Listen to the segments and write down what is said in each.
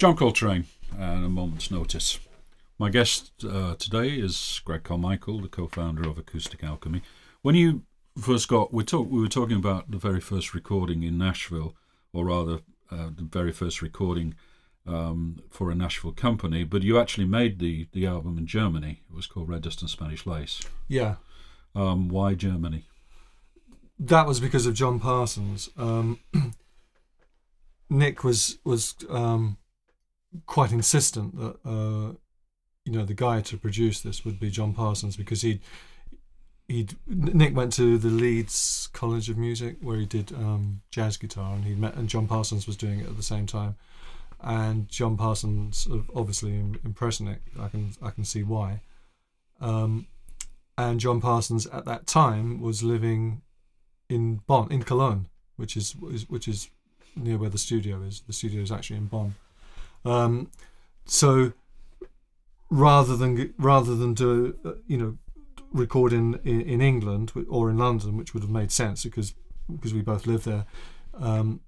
John Coltrane, and a moment's notice. My guest uh, today is Greg Carmichael, the co-founder of Acoustic Alchemy. When you first got, we talk, we were talking about the very first recording in Nashville, or rather, uh, the very first recording um, for a Nashville company. But you actually made the the album in Germany. It was called Red Dust and Spanish Lace. Yeah. Um, why Germany? That was because of John Parsons. Um, Nick was was um, quite insistent that uh, you know the guy to produce this would be John Parsons because he he Nick went to the Leeds College of Music where he did um, jazz guitar and he met and John Parsons was doing it at the same time. And John Parsons obviously impressed Nick. I can I can see why. Um, and John Parsons at that time was living in Bonn in Cologne which is which is near where the studio is. The studio is actually in Bonn um, so rather than rather than do uh, you know record in, in, in England or in London, which would have made sense because because we both live there. Um,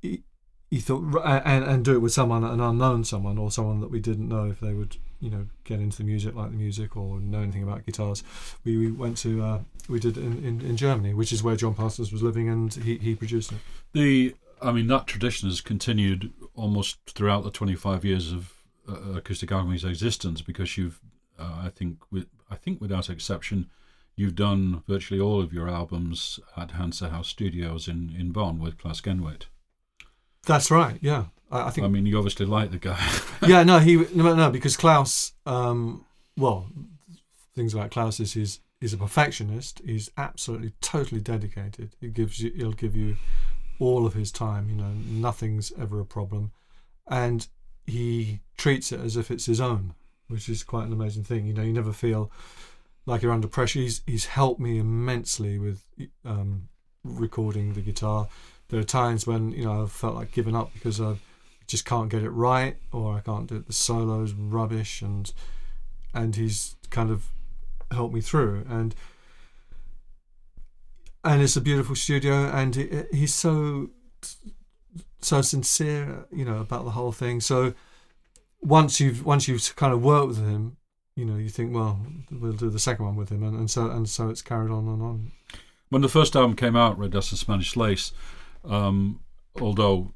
he, he thought and, and do it with someone an unknown someone or someone that we didn't know if they would you know get into the music like the music or know anything about guitars we, we went to uh, we did in, in, in Germany which is where John Parsons was living and he, he produced it the I mean that tradition has continued almost throughout the 25 years of uh, Acoustic Alchemy's existence because you've, uh, I think, with, I think without exception, you've done virtually all of your albums at Hansa Haus Studios in, in Bonn with Klaus Genuit. That's right. Yeah, I, I think. I mean, you obviously like the guy. yeah, no, he no, no because Klaus. Um, well, things about Klaus is he's he's a perfectionist. He's absolutely totally dedicated. He gives you he'll give you all of his time. You know, nothing's ever a problem, and he treats it as if it's his own, which is quite an amazing thing. You know, you never feel like you're under pressure. He's he's helped me immensely with um, recording the guitar. There are times when you know I've felt like giving up because I just can't get it right, or I can't do it. The solos rubbish, and and he's kind of helped me through. And and it's a beautiful studio, and he's so so sincere, you know, about the whole thing. So once you've once you've kind of worked with him, you know, you think, well, we'll do the second one with him, and, and so and so it's carried on and on. When the first album came out, Red Dust and Spanish Lace, um, although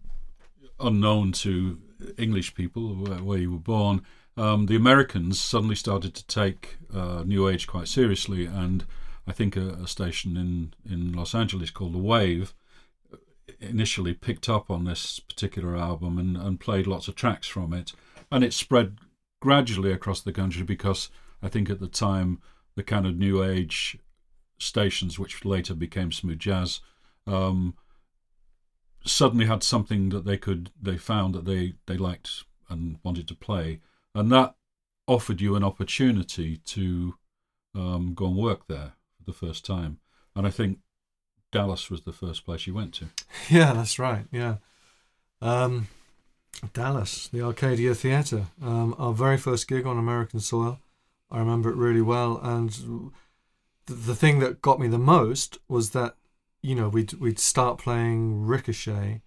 unknown to English people where, where you were born, um, the Americans suddenly started to take uh, New Age quite seriously, and I think a, a station in in Los Angeles called The Wave initially picked up on this particular album and, and played lots of tracks from it. And it spread gradually across the country because I think at the time the kind of new age stations, which later became smooth jazz, um, suddenly had something that they could they found that they they liked and wanted to play, and that offered you an opportunity to um, go and work there for the first time. And I think Dallas was the first place you went to. Yeah, that's right. Yeah. Um, Dallas, the Arcadia Theatre, um, our very first gig on American soil. I remember it really well. And the, the thing that got me the most was that, you know, we'd, we'd start playing Ricochet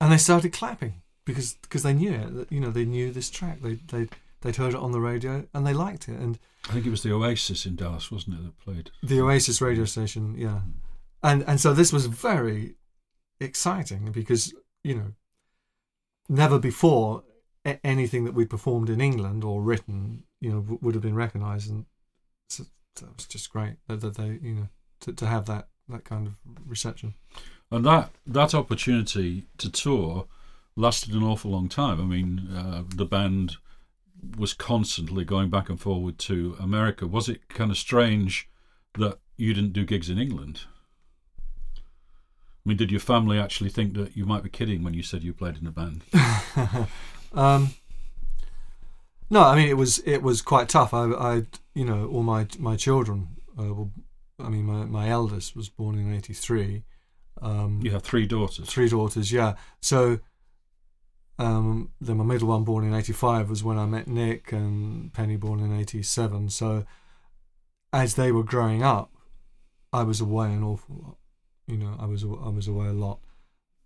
and they started clapping because because they knew it. You know, they knew this track. They, they, they'd heard it on the radio and they liked it. And I think it was the Oasis in Dallas, wasn't it, that played? The Oasis radio station, yeah and and so this was very exciting because you know never before anything that we performed in England or written you know would have been recognised and so that was just great that, that they you know to, to have that that kind of reception and that that opportunity to tour lasted an awful long time i mean uh, the band was constantly going back and forward to america was it kind of strange that you didn't do gigs in england I mean, did your family actually think that you might be kidding when you said you played in a band? um, no, I mean it was it was quite tough. I, I you know, all my my children. Uh, were, I mean, my my eldest was born in '83. Um, you have three daughters. Three daughters, yeah. So um, then my middle one, born in '85, was when I met Nick, and Penny, born in '87. So as they were growing up, I was away an awful lot. You know, I was I was away a lot,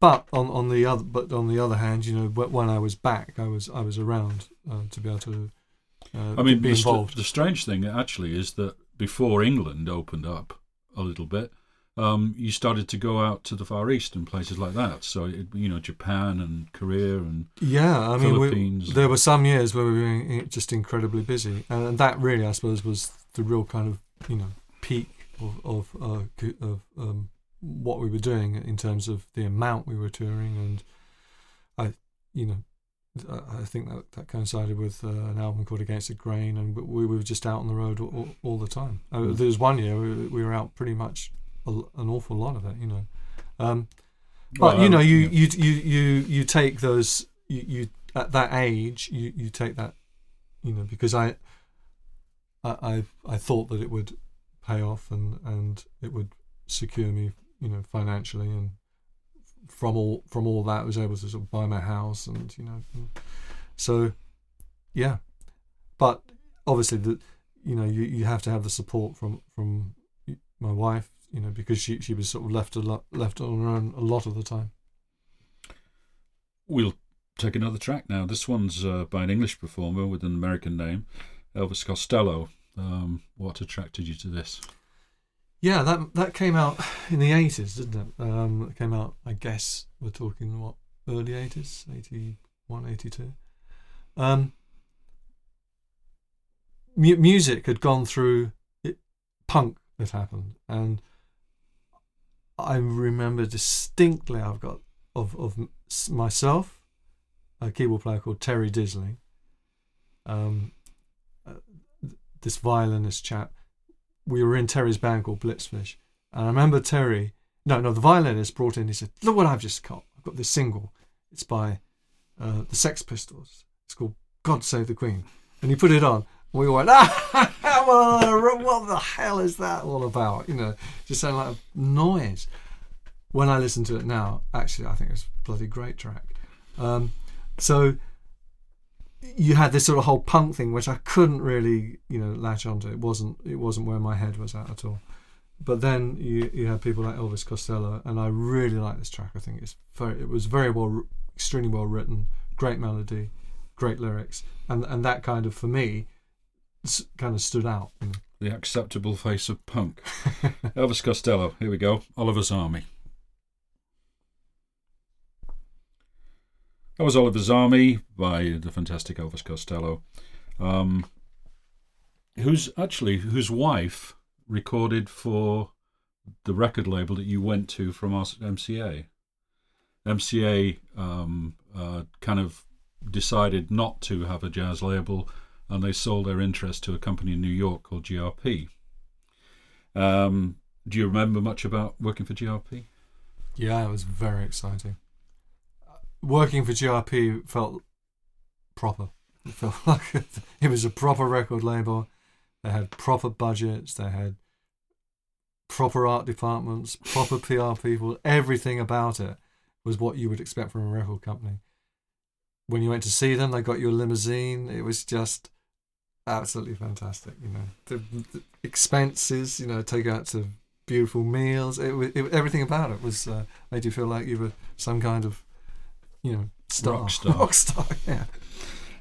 but on, on the other but on the other hand, you know, when I was back, I was I was around uh, to be able to. Uh, I mean, be the, st- involved. the strange thing actually is that before England opened up a little bit, um, you started to go out to the Far East and places like that. So, it, you know, Japan and Korea and Yeah, I mean, we, there were some years where we were just incredibly busy, and that really, I suppose, was the real kind of you know peak of of, uh, of um, what we were doing in terms of the amount we were touring, and I, you know, I think that that coincided with uh, an album called Against the Grain, and we we were just out on the road all, all the time. Uh, Mm. there was one year we, we were out pretty much a an awful lot of it, you know. Um, but Well, you know, um, you, yeah. you you you you take those you, you at that age you, you take that you know because I, I I I thought that it would pay off and and it would secure me you know financially and from all from all that I was able to sort of buy my house and you know and so yeah but obviously the you know you, you have to have the support from from my wife you know because she she was sort of left a lot left on her own a lot of the time We'll take another track now. This one's uh, by an English performer with an American name, Elvis Costello. Um, what attracted you to this? Yeah, that that came out in the eighties, didn't it? Um, it came out, I guess, we're talking what early eighties, 81, 82. Um, mu- music had gone through it, punk had happened, and I remember distinctly. I've got of of myself, a keyboard player called Terry Disley. Um, uh, this violinist chap we were in Terry's band called Blitzfish, and I remember Terry. No, no, the violinist brought in. He said, "Look what I've just got. I've got this single. It's by uh, the Sex Pistols. It's called God Save the Queen." And he put it on. We went, "Ah, what what the hell is that all about?" You know, just sounded like a noise. When I listen to it now, actually, I think it's a bloody great track. Um, so you had this sort of whole punk thing which I couldn't really you know latch onto it wasn't it wasn't where my head was at at all but then you you had people like Elvis Costello and I really like this track I think it's very it was very well extremely well written great melody great lyrics and and that kind of for me kind of stood out you know. The acceptable face of punk. Elvis Costello. Here we go. Oliver's Army. That was Oliver's Army by the fantastic Elvis Costello, um, who's actually whose wife recorded for the record label that you went to from MCA. MCA um, uh, kind of decided not to have a jazz label, and they sold their interest to a company in New York called GRP. Um, do you remember much about working for GRP? yeah it was very exciting. Working for GRP felt proper. It felt like it was a proper record label. They had proper budgets. They had proper art departments proper PR people. Everything about it was what you would expect from a record company. When you went to see them they got you a limousine. It was just absolutely fantastic you know the, the expenses you know take out to beautiful meals it, it everything about it was uh, made you feel like you were some kind of you know star Rock star. rock star yeah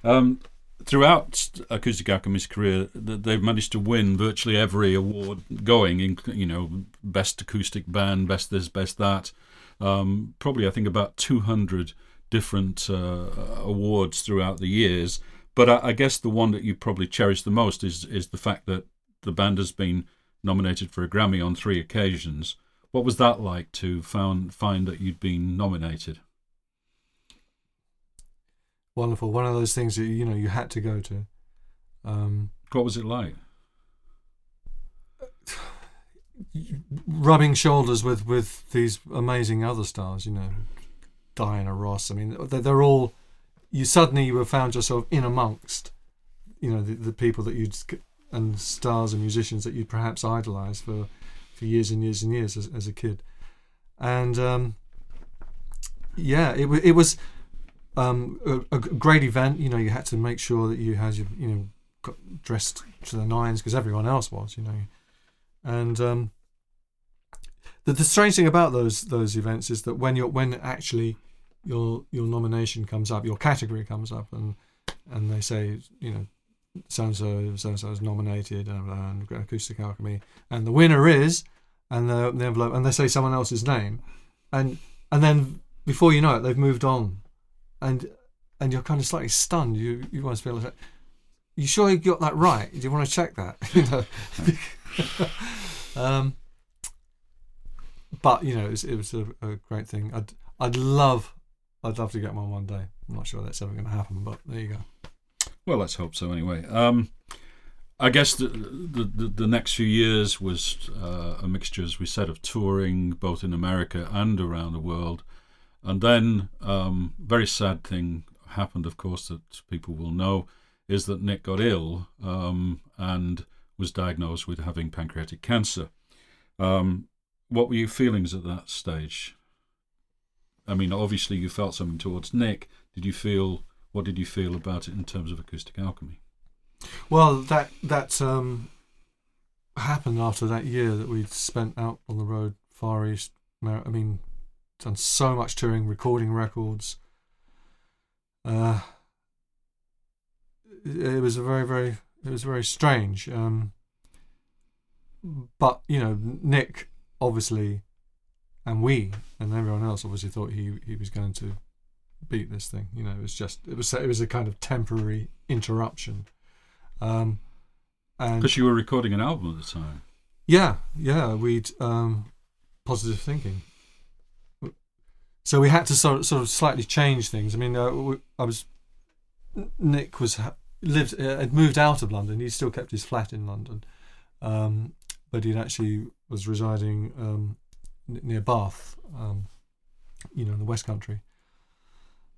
Um, throughout Acoustic Alchemy's career, they've managed to win virtually every award going. In, you know, best acoustic band, best this, best that. Um, probably, I think about two hundred different uh, awards throughout the years. But I, I guess the one that you probably cherish the most is is the fact that the band has been nominated for a Grammy on three occasions. What was that like to found find that you'd been nominated? wonderful one of those things that you know you had to go to um, What was it like? rubbing shoulders with with these amazing other stars you know Diana Ross I mean they're, they're all you suddenly you were found yourself in amongst you know the, the people that you'd and stars and musicians that you'd perhaps idolized for for years and years and years as, as a kid. And um, yeah it, it was um, a, a great event. You know you had to make sure that you had your you know got dressed to the nines because everyone else was you know. And um, the, the strange thing about those those events is that when you're when actually your your nomination comes up, your category comes up, and and they say you know so and so so and so is nominated and, and acoustic alchemy, and the winner is, and the, the envelope, and they say someone else's name, and and then before you know it, they've moved on, and and you're kind of slightly stunned. You you want to feel like, you sure you got that right? Do you want to check that? you know. um, but you know, it was, it was a, a, great thing. I'd I'd love I'd love to get one one day. I'm not sure that's ever going to happen, but there you go. Well, let's hope so. Anyway, um, I guess the, the, the the next few years was uh, a mixture, as we said, of touring both in America and around the world, and then um, very sad thing happened, of course, that people will know, is that Nick got ill um, and was diagnosed with having pancreatic cancer. Um, what were your feelings at that stage? I mean, obviously you felt something towards Nick. Did you feel? What did you feel about it in terms of acoustic alchemy? Well, that that um, happened after that year that we'd spent out on the road, Far East. I mean, done so much touring, recording records. Uh, it, was a very, very, it was very strange. Um, but you know, Nick obviously, and we and everyone else obviously thought he he was going to beat this thing. You know, it was just it was it was a kind of temporary interruption. Um, and because you were recording an album at the time. Yeah, yeah, we'd um, positive thinking. So we had to sort of, sort of slightly change things. I mean, uh, I was Nick was lived uh, had moved out of London. He still kept his flat in London, um, but he actually was residing um, near Bath, um, you know, in the West Country.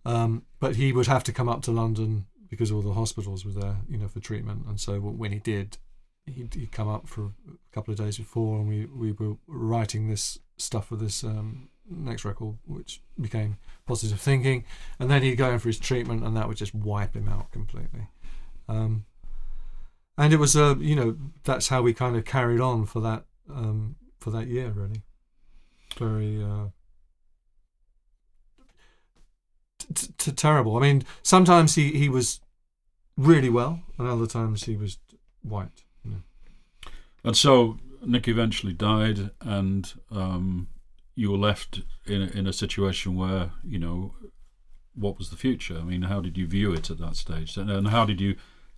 Um, but he would have to come up to London because all the hospitals were there, you know, for treatment. And so when he did, he'd, he'd come up for a couple of days before, and we, we were writing this stuff for this um, next record, which became positive thinking. And then he'd go in for his treatment, and that would just wipe him out completely. Um, and it was a uh, you know that's how we kind of carried on for that um, for that year really very uh, t- t- terrible. I mean sometimes he he was really well and other times he was white and so nick eventually died and um, you were left in a, in a situation where you know what was the future? I mean how did you view it at that stage? And, and how did you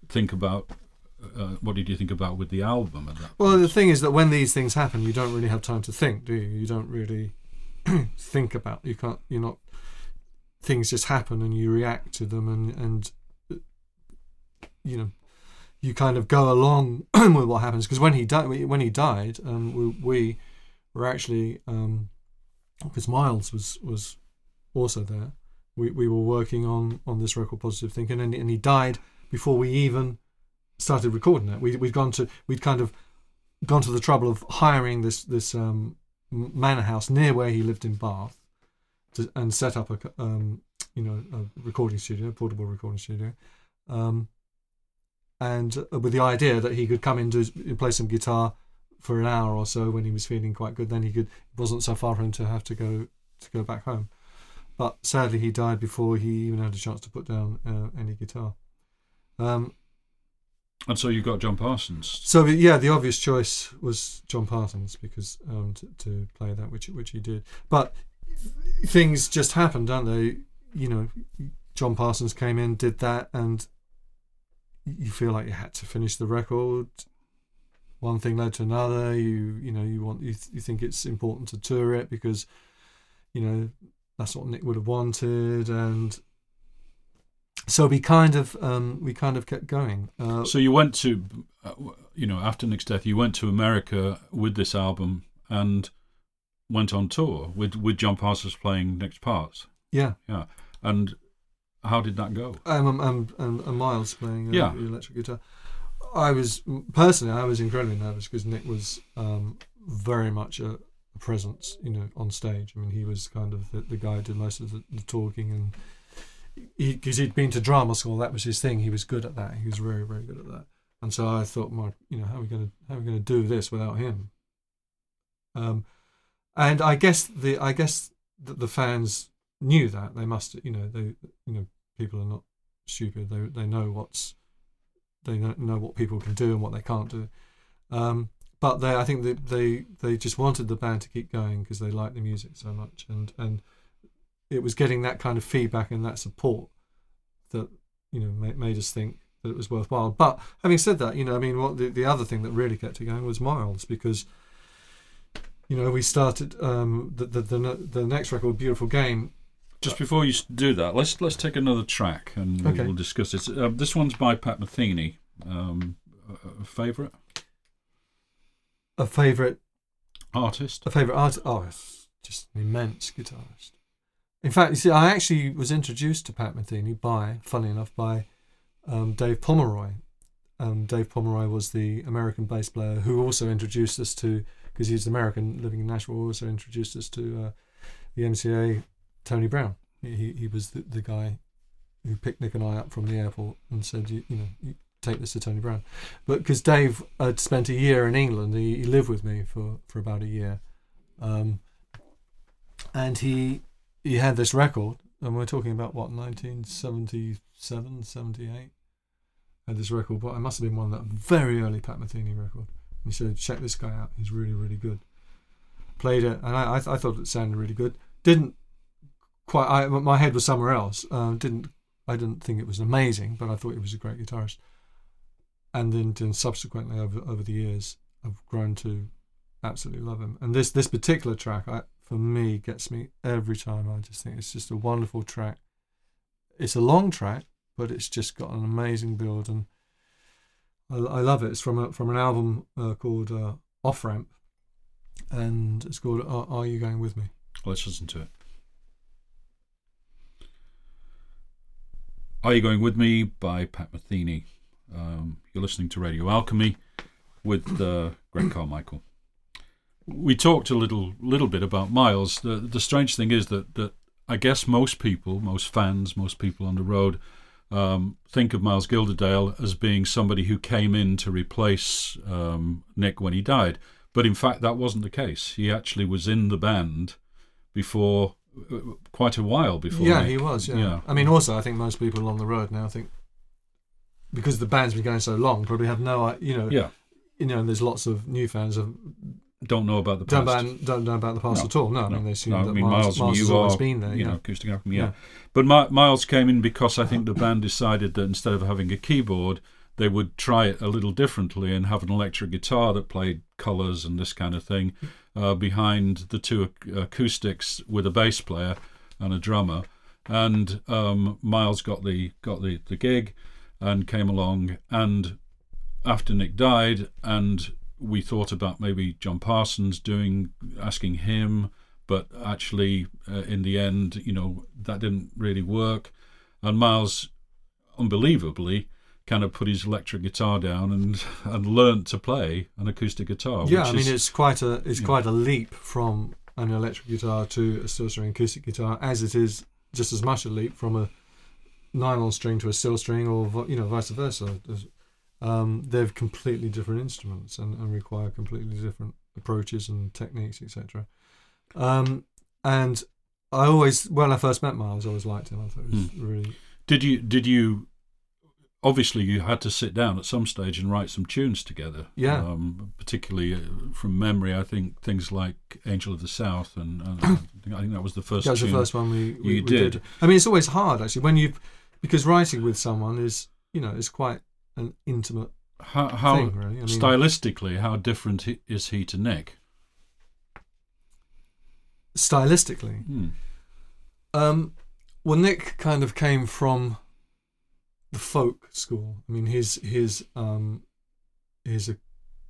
think about uh, what did you think about with the album well the thing is that when these things happen you don't really have time to think do you? You don't really think about you can't you're not things just happen and you react to them and and you know you kind of go along with what happens. Because when he died when he died um, we, we were actually um, because Miles was was also there we, we were working on on this record positive thinking and, and he died before we even started recording it. We, we'd gone to we'd kind of gone to the trouble of hiring this this um, manor house near where he lived in Bath, to, and set up a um, you know a recording studio, a portable recording studio, um, and uh, with the idea that he could come in to play some guitar for an hour or so when he was feeling quite good. Then he could it wasn't so far for him to have to go to go back home. But sadly, he died before he even had a chance to put down uh, any guitar. Um, and so you got John Parsons. So yeah, the obvious choice was John Parsons because um, to, to play that, which which he did. But things just happened, don't they? You know, John Parsons came in, did that, and you feel like you had to finish the record. One thing led to another. You you know you want you, th- you think it's important to tour it because you know that's what Nick would have wanted, and so we kind of um, we kind of kept going. Uh, so you went to, uh, you know, after Nick's death, you went to America with this album and went on tour with with John Parsons playing Nick's parts. Yeah, yeah. And how did that go? Um, um, um, and Miles playing uh, yeah. electric guitar. I was personally, I was incredibly nervous because Nick was um, very much a, a, presence, you know, on stage. I mean, he was kind of the, the guy who did most of the, the talking and because he, he'd been to drama school, that was his thing. He was good at that. He was very, very good at that. And so I thought, my, you know, how are we going to how are we going to do this without him? Um, and I guess the I guess the, the fans knew that they must you know they you know people are not stupid they they know what's they know, know what people can do and what they can't do um, but they I think they, they they just wanted the band to keep going because they liked the music so much and and it was getting that kind of feedback and that support that you know made, made us think that it was worthwhile but having said that you know I mean what the, the other thing that really kept it going was Miles because you know we started um, the, the the the next record Beautiful Game Just before you do that, let's let's take another track and Okay. we'll discuss it. Uh, this one's by Pat Metheny. Um, a, a favorite a favorite artist. a favorite artist. Oh, just an immense guitarist. In fact, you see, I actually was introduced to Pat Metheny by, funny enough, by um, Dave Pomeroy. Um, Dave Pomeroy was the American bass player who also introduced us to, because he's American living in Nashville, also introduced us to uh, the MCA Tony Brown. He, he, was the, the guy who picked Nick and I up from the airport and said, you, you know, you take this to Tony Brown. But because Dave had spent a year in England, he, he lived with me for, for about a year. Um, and he he had this record, and we're talking about what 1977, 78. Had this record, but it must have been one of that very early Pat Metheny record. And he said, "Check this guy out. He's really, really good." Played it, and I I, th- I thought it sounded really good. Didn't quite. I my head was somewhere else. Um, didn't I didn't think it was amazing, but I thought he was a great guitarist. And then, then subsequently over over the years, I've grown to absolutely love him. And this this particular track, I, for me, gets me every time. I just think it's just a wonderful track. It's a long track, but it's just got an amazing build, and I, I love it. It's from a, from an album uh, called uh, Off Ramp, and it's called Are, Are You Going With Me? Let's listen to it. Are You Going With Me by Pat Metheny. Um, you're listening to Radio Alchemy with uh, Greg Carmichael. We talked a little little bit about Miles. The, the strange thing is that, that I guess most people, most fans, most people on the road um, think of Miles Gilderdale as being somebody who came in to replace um, Nick when he died. But in fact, that wasn't the case. He actually was in the band before uh, quite a while before. yeah, Nick. he was. Yeah. Yeah. I mean, also, I think most people on the road now think because the band's been going so long, probably have no, you know, Yeah, you know, and there's lots of new fans of don't know about the don't, past. don't know about the past No, at all. No, I no, mean they assume no, I mean, Miles, Miles Miles and has you always are, been there. you yeah. know, acoustic alchemy. Yeah, Yeah. but Mi- Miles came in because I think the band decided that instead of having a keyboard, they would try it a little differently and have an electric guitar that played colours and this kind of thing uh, behind the two acoustics with a bass player and a drummer. And um, Miles got the got the, the gig and came along. And after Nick died, and we thought about maybe John Parsons doing asking him, but actually uh, in the end, you know, that didn't really work. And Miles, unbelievably, kind of put his electric guitar down and and learnt to play an acoustic guitar. yeah, which I mean is, it's quite a it's quite a leap from an electric guitar to a steel string acoustic guitar, as it is just as much a leap from a nylon string to a steel string, or you know vice versa. Um, they're completely different instruments and, and require completely different approaches and techniques, etc. Um, and I always, when I first met Miles, I always liked him. I thought it was Hmm. really did you did you obviously you had to sit down at some stage and write some tunes together Yeah. um, particularly uh, from memory i think things like angel of the south and, and I, think, that was the first that was the tune. first one we, we, we did. I mean, it's always hard actually when you because writing with someone is you know is quite an intimate how, how thing, really. I mean, stylistically how different he, is he to nick stylistically, Hmm. um, well, Nick kind of came from the folk school. I mean, his his um, his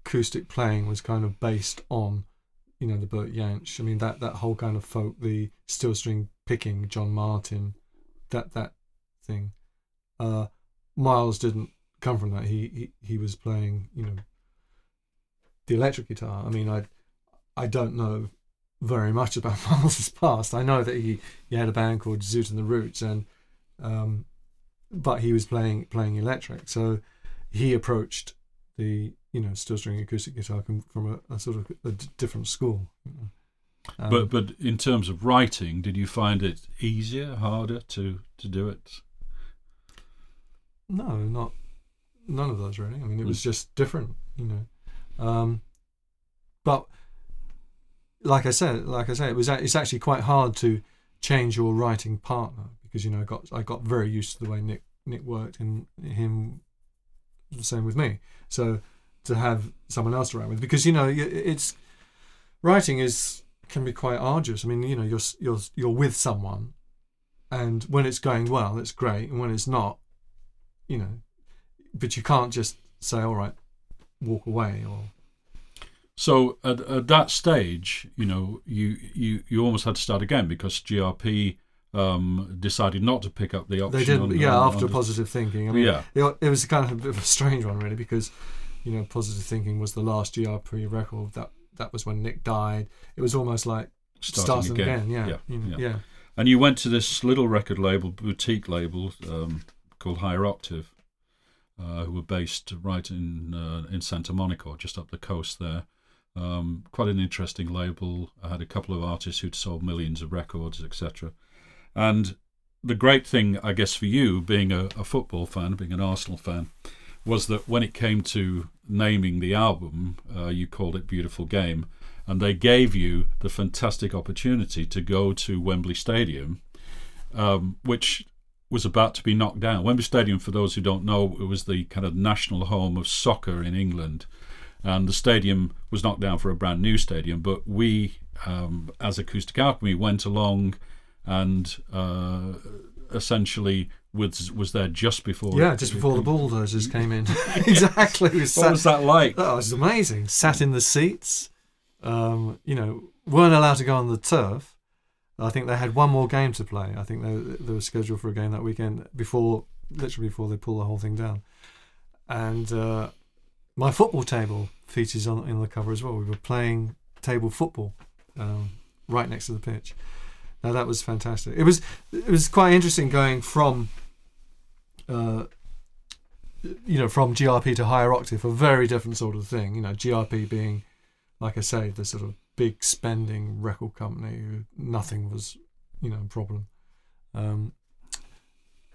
acoustic playing was kind of based on you know the Bert Jansch. I mean that that whole kind of folk, the steel string picking, John Martyn, that that thing. Uh, Miles didn't come from that. He, he he was playing you know the electric guitar. I mean I I don't know very much about Miles's past. I know that he, he had a band called Zoot and the Roots and um, but he was playing playing electric. So he approached the you know steel string acoustic guitar from a, a sort of a d- different school. Um, but but in terms of writing, did you find it easier, harder to to do it? No, not none of those really. I mean, it was Mm. just different, you know. Um, but like I said, like I say, it was it's actually quite hard to change your writing partner because you know I got I got very used to the way Nick Nick worked and him the same with me. So to have someone else to write with because you know it's writing is can be quite arduous. I mean, you know, you're you're you're with someone, and when it's going well, it's great, and when it's not, you know, but you can't just say, "All right, walk away," or So at, at that stage, you know, you, you you almost had to start again because GRP um, decided not to pick up the option. they did. on- yeah, on- after on positive thinking. I mean, yeah, it, it was kind of a bit of a strange one, really, because you know, positive thinking was the last GRP record. That that was when Nick died. It was almost like starting, again. Yeah, Yeah, you know, yeah. yeah. And you went to this little record label, boutique label um, called Higher Octave, uh, who were based right in uh, in Santa Monica, just up the coast there. Um, quite an interesting label. I had a couple of artists who'd sold millions of records, etc. And the great thing, I guess, for you, being a, a football fan, being an Arsenal fan, was that when it came to naming the album, uh, you called it Beautiful Game, and they gave you the fantastic opportunity to go to Wembley Stadium, um, which was about to be knocked down. Wembley Stadium, for those who don't know, it was the kind of national home of soccer in England. And the stadium was knocked down for a brand new stadium, but we, um, as Acoustic Alchemy, went along and uh, essentially was was there just before. Yeah, just before the bulldozers came in. exactly. We What was that like? that was amazing. Sat in the seats. Um, you know, weren't allowed to go on the turf. I think they had one more game to play. I think they, they were scheduled for a game that weekend before, literally before they pull the whole thing down. And uh, my football table features on in the cover as well. We were playing table football um, right next to the pitch. Now that was fantastic. It was it was quite interesting going from uh, you know, from GRP to higher octave, a very different sort of thing. You know, GRP being, like I say, the sort of big spending record company who nothing was, you know, a problem. Um,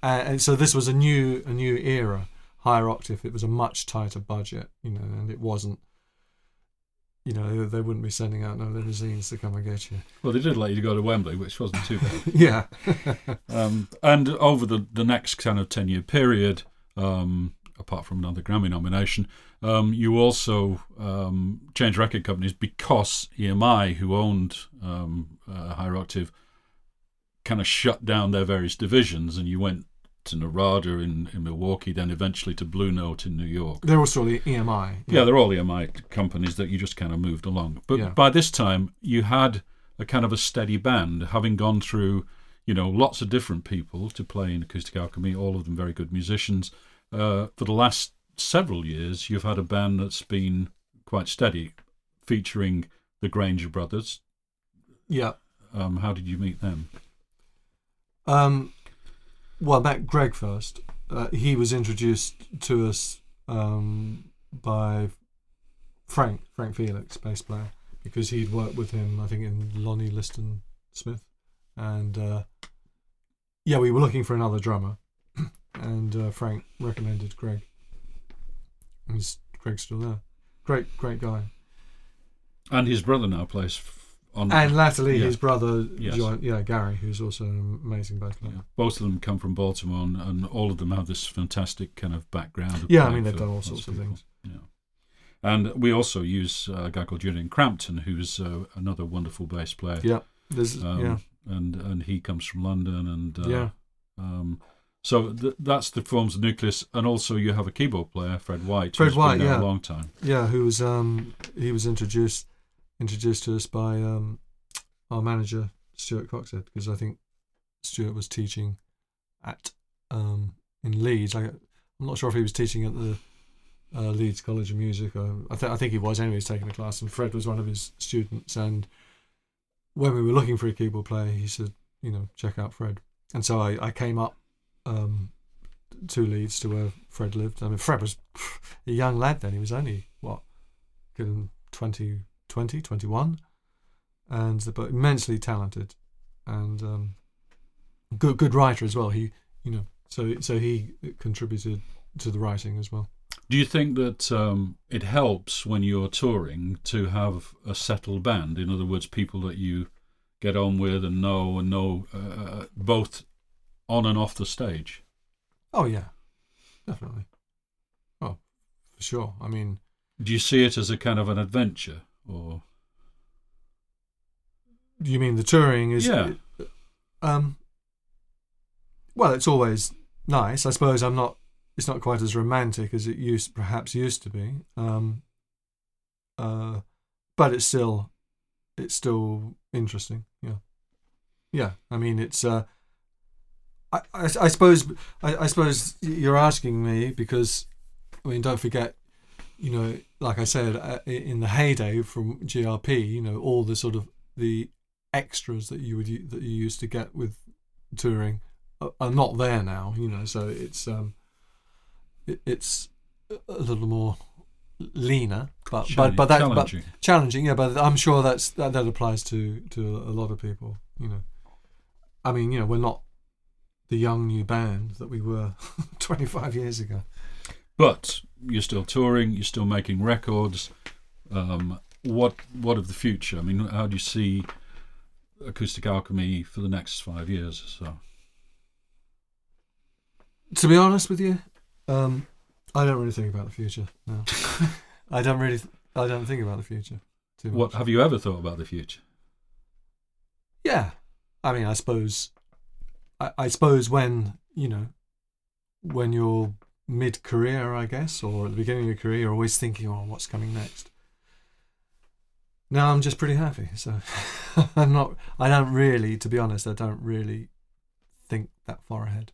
and, and so this was a new a new era. Higher octave, it was a much tighter budget, you know, and it wasn't. You know, they wouldn't be sending out no limousines to come and get you. Well, they did let you go to Wembley, which wasn't too bad. Yeah, Um, and over the, the next kind of 10 year period, um, apart from another Grammy nomination, um, you also um, changed record companies because EMI, who owned um, uh, Higher Octave, kind of shut down their various divisions, and you went to Narada in, in Milwaukee, then eventually to Blue Note in New York. they're also the EMI. Yeah, they're all EMI companies that you just kind of moved along. But Yeah. by this time, you had a kind of a steady band, having gone through, you know, lots of different people to play in Acoustic Alchemy, all of them very good musicians. Uh, for the last several years, you've had a band that's been quite steady, featuring the Grainger brothers. yeah. Um, how did you meet them? Um, well, I met Greg first. Uh, he was introduced to us um, by Frank, Frank Felix, bass player, because he'd worked with him, I think, in Lonnie Liston Smith. And uh, yeah, we were looking for another drummer, and uh, Frank recommended Greg. And he's, Greg's still there. Great, great guy. And his brother now plays f- on. And latterly, Yeah. his brother Yes. joined, yeah, Gary, who's also an amazing bass player. yeah, both of them come from Baltimore, and, and all of them have this fantastic kind of background. of Yeah, I mean, they've done all sorts of people. things. Yeah. And we also use uh, a guy called Julian Crampton, who's uh, another wonderful bass player. Yeah, there's, Um, yeah. And and he comes from London, and uh, Yeah. Um, so th- that's the forms of nucleus, and also you have a keyboard player, Fred White. Fred who's White, been there yeah. a long time. Yeah, who was um he was introduced introduced to us by um our manager Stuart Coxhead because I think Stuart was teaching at um in Leeds. I, I'm not sure if he was teaching at the uh, Leeds College of Music. Or, I, th- I think he was anyway. He was taking a class, and Fred was one of his students. And when we were looking for a keyboard player, he said, you know, check out Fred. And so I, I came up um, to Leeds to where Fred lived. I mean, Fred was a young lad then. He was only, what, good and 20, 20, 21. and but immensely talented, and um, good good writer as well. He you know so so he contributed to the writing as well. Do you think that um, it helps when you're touring to have a settled band? In other words, people that you get on with and know and know uh, both on and off the stage. Oh yeah, definitely. Oh, for sure. I mean, do you see it as a kind of an adventure, or do you mean the touring is? Yeah. Um. Well, it's always nice. I suppose I'm not. It's not quite as romantic as it used, perhaps used to be. Um. Uh, but it's still, it's still interesting. Yeah. Yeah. I mean, it's. Uh, I, I, I suppose I, I suppose you're asking me because I mean don't forget you know like I said uh, in the heyday from GRP you know all the sort of the extras that you would that you used to get with touring are, are not there now you know so it's um it, it's a little more leaner but but but that challenging. but challenging yeah but I'm sure that's that, that applies to to a lot of people you know I mean you know we're not the young new band that we were 25 years ago. But you're still touring, you're still making records. Um, what what of the future? I mean, how do you see Acoustic Alchemy for the next five years or so? To be honest with you, um, I don't really think about the future. No, I don't really. I don't think about the future. Too much. What have you ever thought about the future? Yeah, I mean, I suppose I, I suppose when you know when you're mid career, I guess, or at the beginning of your career, you're always thinking, "Oh, what's coming next?" Now I'm just pretty happy, so I'm not. I don't really, to be honest, I don't really think that far ahead.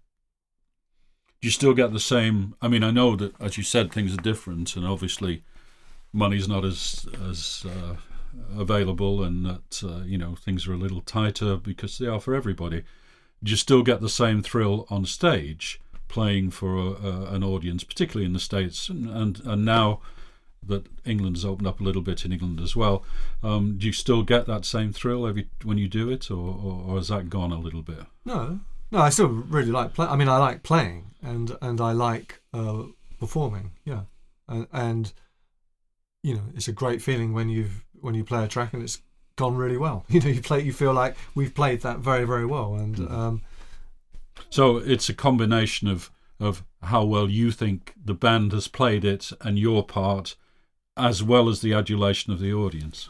Do you still get the same? I mean, I know that, as you said, things are different, and obviously, money's not as as uh, available, and that uh, you know things are a little tighter because they are for everybody you still get the same thrill on stage playing for a, a, an audience, particularly in the States, and, and, and now that England has opened up a little bit in England as well. Um, do you still get that same thrill every when you do it, or, or, or, has that gone a little bit? No, no, I still really like play. I mean, I like playing and and I like uh, performing. Yeah, and, and you know, it's a great feeling when you've when you play a track and it's gone really well. You know, you play, you feel like we've played that very, very well, and mm. um, so it's a combination of of how well you think the band has played it and your part, as well as the adulation of the audience.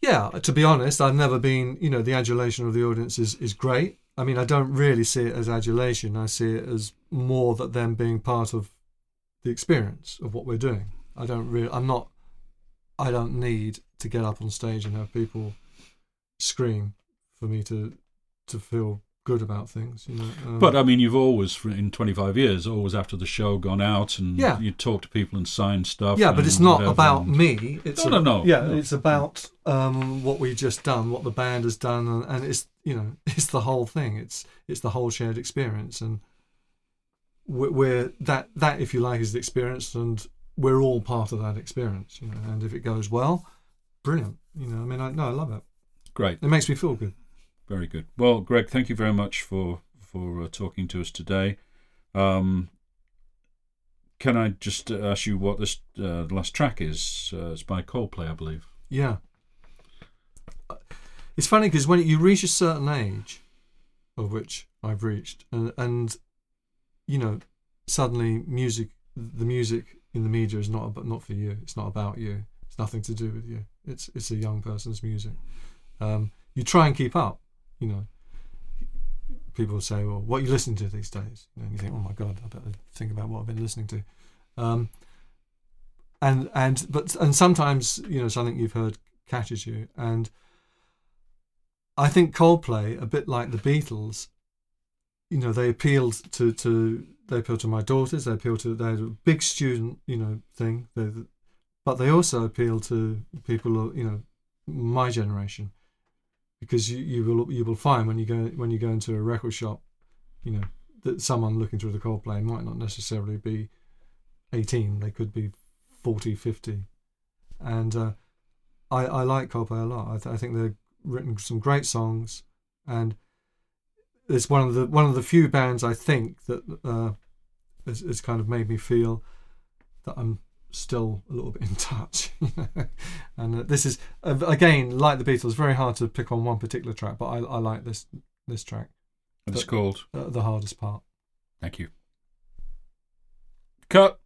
Yeah, to be honest, I've never been. You know, the adulation of the audience is is great. I mean, I don't really see it as adulation. I see it as more that them being part of the experience of what we're doing. I don't really. I'm not. I don't need to get up on stage and have people scream for me to to feel good about things. You know. Um, but I mean, you've always, in 25 years, always after the show, gone out and yeah. you talk to people and sign stuff. Yeah, but it's not about and... me. It's no, a, no, no. Yeah, no. it's about um, what we've just done, what the band has done, and, and, it's you know, it's the whole thing. It's it's the whole shared experience, and we're, we're that that if you like is the experience, and we're all part of that experience. You know, and if it goes well brilliant. You know, I mean, I, no, I love it. Great. It makes me feel good. Very good. Well, Greg, thank you very much for for uh, talking to us today. Um, can I just ask you what this uh, last track is? Uh, it's by Coldplay, I believe. Yeah. It's funny because when you reach a certain age, of which I've reached, and and you know, suddenly music, the music in the media is not about, not for you. It's not about you. Nothing to do with you. It's it's a young person's music. Um, you try and keep up. You know, people say, "Well, what are you listening to these days?" And you think, "Oh my God, I better think about what I've been listening to." Um, and and but and sometimes you know something you've heard catches you, and I think Coldplay, a bit like the Beatles, you know, they appealed to to they appealed to my daughters. They appealed to they had a big student, you know, thing. They, but they also appeal to people, you know, my generation, because you, you will you will find when you go when you go into a record shop, you know, that someone looking through the Coldplay might not necessarily be 18. They could be 40, 50, and uh, I, I like Coldplay a lot. I, th- I think they've written some great songs, and it's one of the one of the few bands I think that uh, has, has kind of made me feel that I'm still a little bit in touch. You know? And uh, this is uh, again like the Beatles, very hard to pick on one particular track, but I, I like this this track, it's called. uh, the hardest part. Thank you. Cut.